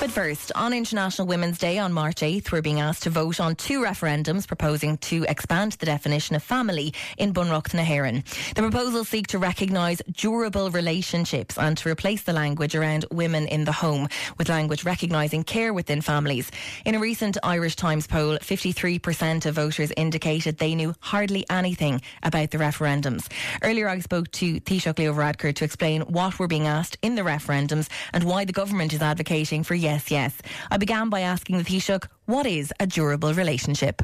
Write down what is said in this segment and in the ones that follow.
But first, on International Women's Day on March 8th, we're being asked to vote on two referendums proposing to expand the definition of family in Bunreacht na hÉireann. The proposals seek to recognise durable relationships and to replace the language around women in the home with language recognising care within families. In a recent Irish Times poll, 53% of voters indicated they knew hardly anything about the referendums. Earlier, I spoke to Taoiseach Leo Varadkar to explain what we're being asked in the referendums and why the government is advocating for yes yes, yes. I began by asking the Taoiseach, what is a durable relationship?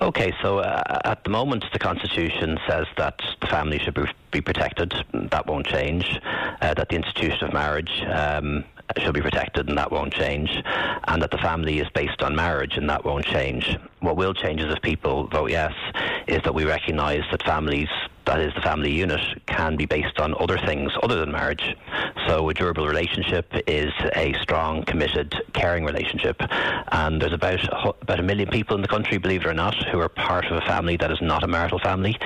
Okay, so uh, at the moment, the Constitution says that the family should be protected. That won't change. Uh, that the institution of marriage um, should be protected, and that won't change. And that the family is based on marriage, and that won't change. What will change is if people vote yes, is that we recognise that families that is the family unit, can be based on other things other than marriage. So a durable relationship is a strong, committed, caring relationship. And there's about about a million people in the country, believe it or not, who are part of a family that is not a marital family.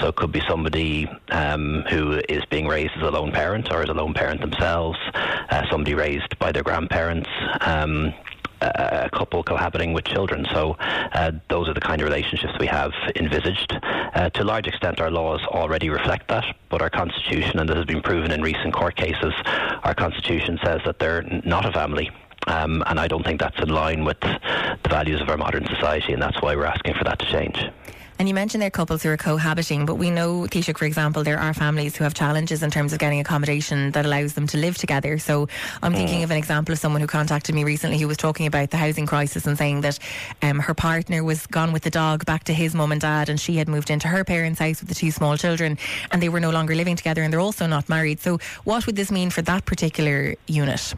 So it could be somebody um, who is being raised as a lone parent or as a lone parent themselves, uh, somebody raised by their grandparents. Um, a couple cohabiting with children. So uh, those are the kind of relationships we have envisaged. Uh, to a large extent, our laws already reflect that, but our constitution, and this has been proven in recent court cases, our constitution says that they're not a family. Um, and I don't think that's in line with the values of our modern society, and that's why we're asking for that to change. And you mentioned there are couples who are cohabiting, but we know, Taoiseach, for example, there are families who have challenges in terms of getting accommodation that allows them to live together. So I'm thinking mm. of an example of someone who contacted me recently who was talking about the housing crisis and saying that um, her partner was gone with the dog back to his mum and dad, and she had moved into her parents' house with the two small children, and they were no longer living together, and they're also not married. So what would this mean for that particular unit?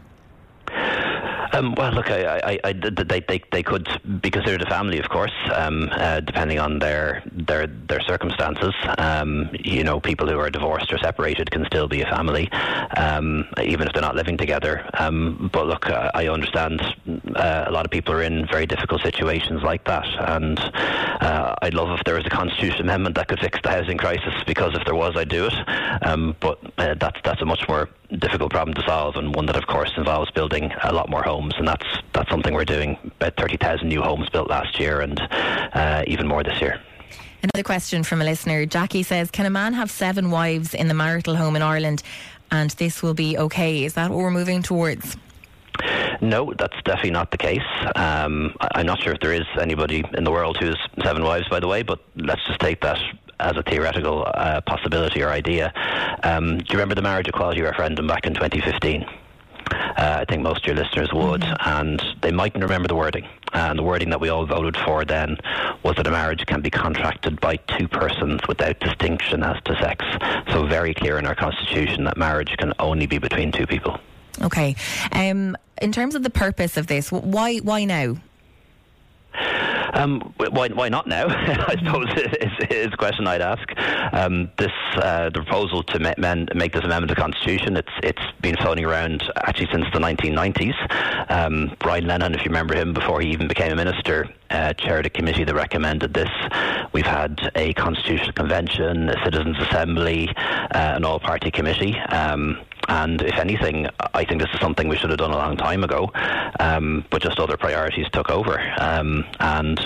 Um, well, look, I, I, I, they, they, they could be considered a family, of course, um, uh, depending on their their their circumstances. Um, you know, people who are divorced or separated can still be a family, um, even if they're not living together. Um, but look, I understand uh, a lot of people are in very difficult situations like that, and uh, I'd love if there was a constitutional amendment that could fix the housing crisis. Because if there was, I'd do it. Um, but uh, that's that's a much more difficult problem to solve, and one that, of course, involves building a lot more homes, and that's that's something we're doing. About thirty thousand new homes built last year, and uh, even more this year. Another question from a listener. Jackie says, "Can a man have seven wives in the marital home in Ireland, and this will be okay? Is that what we're moving towards?" No, that's definitely not the case. Um, I'm not sure if there is anybody in the world who has seven wives, by the way, but let's just take that as a theoretical uh, possibility or idea. Um, do you remember the marriage equality referendum back in 2015? Uh, I think most of your listeners would, mm-hmm. and they mightn't remember the wording. And the wording that we all voted for then was that a marriage can be contracted by two persons without distinction as to sex. So, very clear in our constitution that marriage can only be between two people. Okay. Um, in terms of the purpose of this, why why now? Um, why, why not now? I suppose is, is a question I'd ask. Um, this uh, the proposal to ma- men, make this amendment to the Constitution. It's it's been floating around actually since the 1990s. Um, Brian Lenihan, if you remember him, before he even became a minister, uh, chaired a committee that recommended this. We've had a constitutional convention, a citizens' assembly, uh, an all-party committee. Um, and if anything, I think this is something we should have done a long time ago, um, but just other priorities took over. Um, and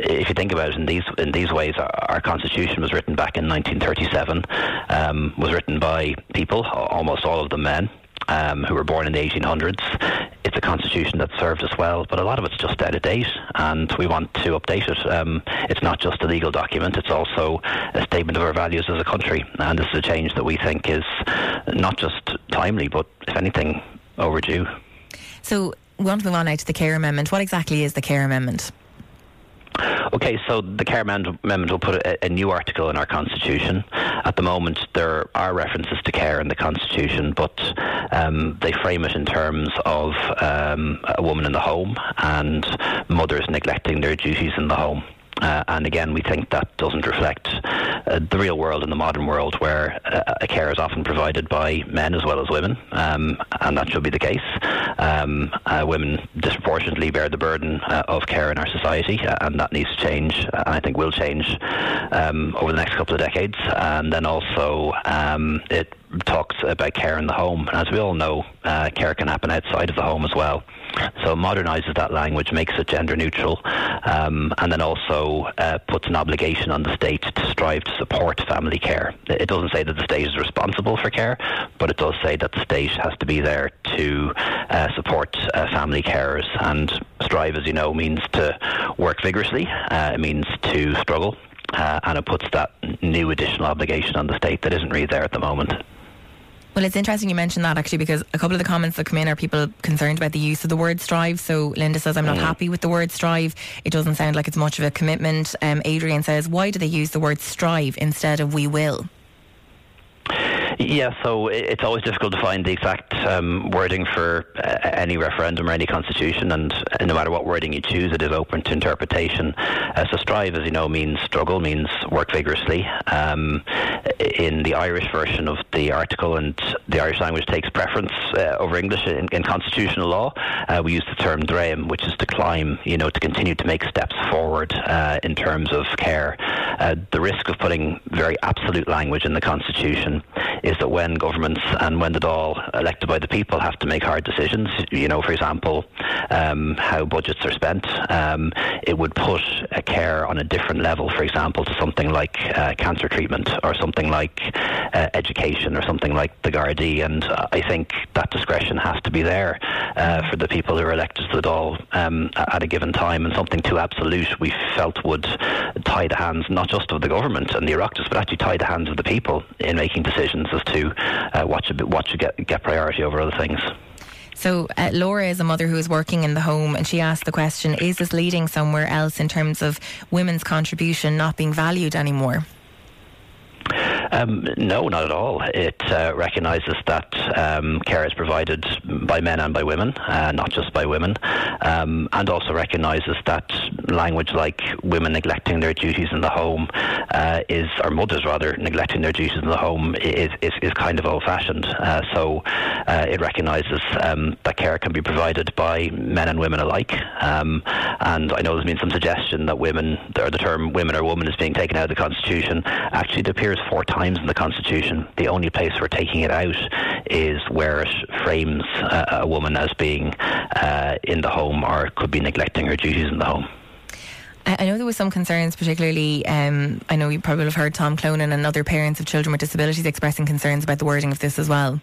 if you think about it in these in these ways, our, our constitution was written back in 1937, um, was written by people, almost all of them men um, who were born in the 1800s. It's a constitution that served us well, but a lot of it's just out of date, and we want to update it. Um, it's not just a legal document; it's also a statement of our values as a country, and this is a change that we think is not just timely, but if anything, overdue. So we want to move on now to the Care Amendment. What exactly is the Care Amendment? Okay, so the Care Amendment will put a, a, new article in our Constitution. At the moment, there are references to care in the Constitution, but um, they frame it in terms of um, a woman in the home and mothers neglecting their duties in the home. Uh, and again, we think that doesn't reflect uh, the real world and the modern world where uh, care is often provided by men as well as women, um, and that should be the case. Um, uh, women disproportionately bear the burden uh, of care in our society, uh, and that needs to change, and I think will change um, over the next couple of decades. And then also, um, it talks about care in the home. And as we all know, care can happen outside of the home as well. So it modernises that language, makes it gender neutral, um, and then also uh, puts an obligation on the state to strive to support family care. It doesn't say that the state is responsible for care, but it does say that the state has to be there to uh, support uh, family carers. And strive, as you know, means to work vigorously. Uh, it means to struggle. Uh, and it puts that new additional obligation on the state that isn't really there at the moment. Well, it's interesting you mentioned that actually because a couple of the comments that come in are people concerned about the use of the word strive. So Linda says, I'm not mm. happy with the word strive. It doesn't sound like it's much of a commitment. Um, Adrian says, why do they use the word strive instead of we will? Yeah, so it's always difficult to find the exact um, wording for uh, any referendum or any constitution, and no matter what wording you choose, it is open to interpretation. Uh, so strive, as you know, means struggle, means work vigorously. Um, in the Irish version of the article, and the Irish language takes preference uh, over English in, in constitutional law, uh, we use the term dréim, which is to climb, you know, to continue to make steps forward uh, in terms of care. Uh, the risk of putting very absolute language in the constitution is that when governments and when the Dáil elected by the people have to make hard decisions, you know, for example, um, how budgets are spent, um, it would put a care on a different level, for example, to something like uh, cancer treatment or something like uh, education or something like the Gardaí. And I think that discretion has to be there uh, for the people who are elected to the Dáil um, at a given time. And something too absolute we felt would tie the hands not just of the government and the Oireachtas, but actually tie the hands of the people in making decisions as to uh, what should what should get get priority over other things. So uh, Laura is a mother who is working in the home, and she asked the question: Is this leading somewhere else in terms of women's contribution not being valued anymore? Um, no, not at all. It uh, recognises that um, care is provided by men and by women, uh, not just by women, um, and also recognises that language like women neglecting their duties in the home uh, is, or mothers rather, neglecting their duties in the home is, is, is kind of old fashioned. Uh, so uh, it recognises um, that care can be provided by men and women alike. Um, and I know there's been some suggestion that women, or the term women or woman is being taken out of the Constitution. Actually, it appears four times times in the Constitution. The only place we're taking it out is where it frames a woman as being uh, in the home or could be neglecting her duties in the home. I know there was some concerns, particularly. Um, I know you probably have heard Tom Clonan and other parents of children with disabilities expressing concerns about the wording of this as well.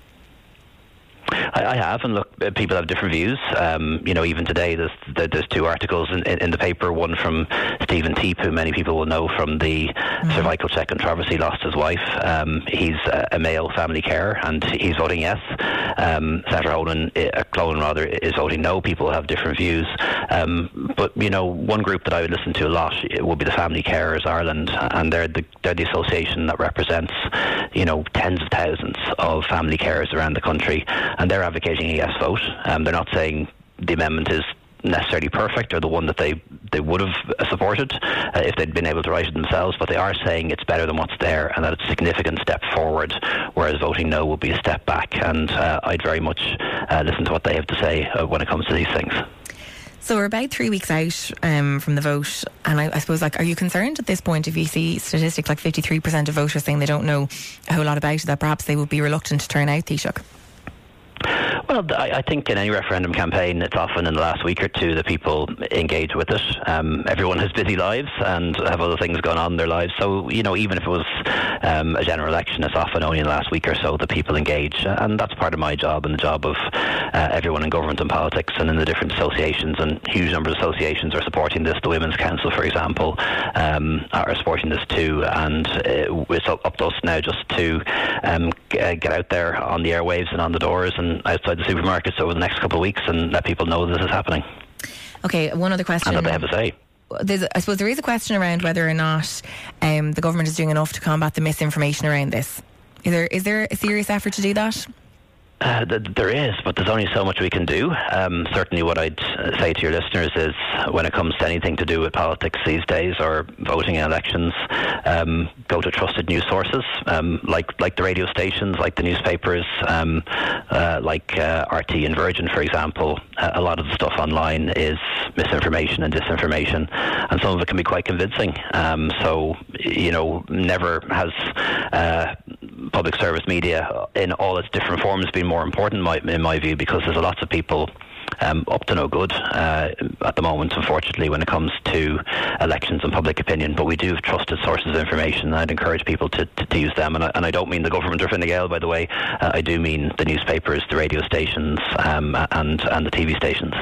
I, I have, and look, uh, people have different views. Um, you know, even today, there's there's two articles in, in, in, the paper. One from Stephen Teap, who many people will know from the mm-hmm. cervical check controversy, lost his wife. Um, he's a, a, male family carer, and he's voting yes. Um, Senator Honan, uh, Clonan rather, is voting no. People have different views, um, but you know, one group that I would listen to a lot would be the Family Carers Ireland, and they're the they're the association that represents, you know, tens of thousands of family carers around the country and they're advocating a yes vote. Um, they're not saying the amendment is necessarily perfect or the one that they, they would have supported uh, if they'd been able to write it themselves, but they are saying it's better than what's there and that it's a significant step forward, whereas voting no will be a step back. And uh, I'd very much uh, listen to what they have to say uh, when it comes to these things. So we're about three weeks out um, from the vote, and I, I, suppose, like, are you concerned at this point if you see statistics like fifty-three percent of voters saying they don't know a whole lot about it, that perhaps they would be reluctant to turn out, Taoiseach? Well, I, think in any referendum campaign, it's often in the last week or two that people engage with it. Um, everyone has busy lives and have other things going on in their lives. So, you know, even if it was um, a general election, it's often only in the last week or so that people engage. And that's part of my job and the job of uh, everyone in government and politics and in the different associations. And huge number of associations are supporting this. The Women's Council, for example, um, are supporting this too. And uh, it's up to us now just to um, get out there on the airwaves and on the doors and outside the supermarkets over the next couple of weeks and let people know this is happening. Okay, one other question. And that they have to say. There's, I suppose there is a question around whether or not um, the government is doing enough to combat the misinformation around this. Is there is there a serious effort to do that? Uh, there is, but there's only so much we can do. Um, certainly, what I'd uh, say to your listeners is when it comes to anything to do with politics these days or voting in elections, um, go to trusted news sources um, like like the radio stations, like the newspapers, um, uh, like uh, RTE and Virgin, for example. Uh, a lot of the stuff online is misinformation and disinformation, and some of it can be quite convincing. Um, so, you know, never has uh, public service media in all its different forms been more important, in my, in my view, because there's lots of people um, up to no good uh, at the moment, unfortunately, when it comes to elections and public opinion. But we do have trusted sources of information, and I'd encourage people to, to, to use them. And I, and I, don't mean the government or Fine Gael, by the way. Uh, I do mean the newspapers, the radio stations, um, and, and the TV stations.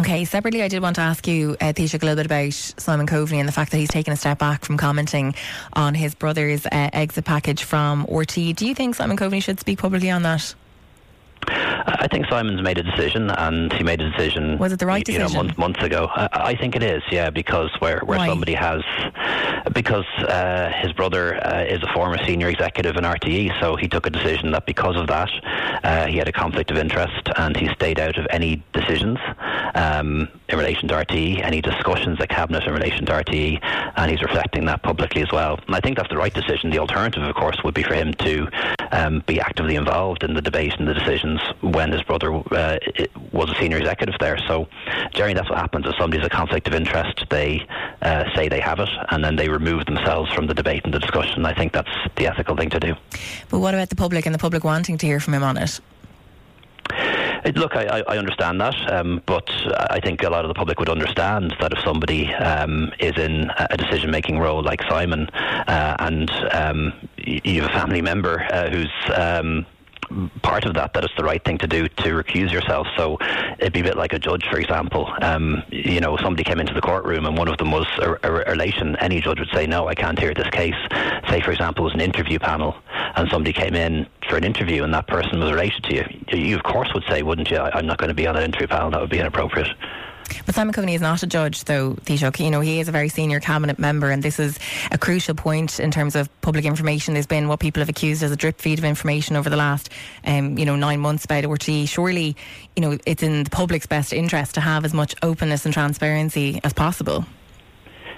Okay, separately, I did want to ask you, uh, Taoiseach, a little bit about Simon Coveney and the fact that he's taken a step back from commenting on his brother's uh, exit package from RTE. Do you think Simon Coveney should speak publicly on that? I think Simon's made a decision, and he made a decision. Was it the right decision? You know, months, months ago. I, I, think it is, yeah, because where where Why? somebody has, because uh, his brother uh, is a former senior executive in RTE, so he took a decision that because of that, uh, he had a conflict of interest, and he stayed out of any decisions um, in relation to RTE, any discussions at cabinet in relation to RTE, and he's reflecting that publicly as well. And I think that's the right decision. The alternative, of course, would be for him to um, be actively involved in the debate and the decisions when his brother uh, was a senior executive there. So, Jerry, that's what happens if somebody's a conflict of interest. They uh, say they have it, and then they remove themselves from the debate and the discussion. I think that's the ethical thing to do. But what about the public and the public wanting to hear from him on it? Look, I, I understand that, um, but I think a lot of the public would understand that if somebody um, is in a decision-making role like Simon, uh, and um, you have a family member uh, who's um, part of that that it's the right thing to do to recuse yourself. So it'd be a bit like a judge, for example. Um, you know, somebody came into the courtroom and one of them was a, a, relation. Any judge would say, no, I can't hear this case. Say, for example, it was an interview panel and somebody came in for an interview and that person was related to you. You, of course, would say, wouldn't you? I'm not going to be on that interview panel. That would be inappropriate. But Simon Coveney is not a judge, though, Taoiseach. You know, he is a very senior cabinet member, and this is a crucial point in terms of public information. There's been what people have accused as a drip feed of information over the last, um, you know, nine months about RTE. Surely, you know, it's in the public's best interest to have as much openness and transparency as possible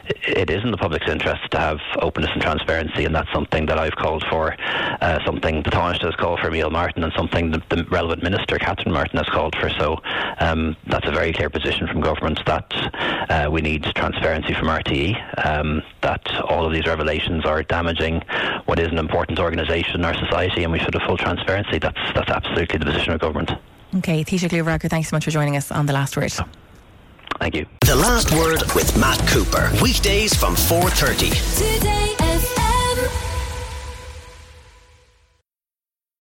it is in the public's interest to have openness and transparency, and that's something that I've called for, uh, something the Taoiseach has called for, Micheál Martin, and something the, the, relevant minister, Catherine Martin, has called for. So um, that's a very clear position from government that uh, we need transparency from RTE, um, that all of these revelations are damaging what is an important organisation in our society, and we should have full transparency. That's that's absolutely the position of government. Okay, Taoiseach Leo thanks so much for joining us on The Last Word. Thank you. The Last Word with Matt Cooper. Weekdays from 4.30. Today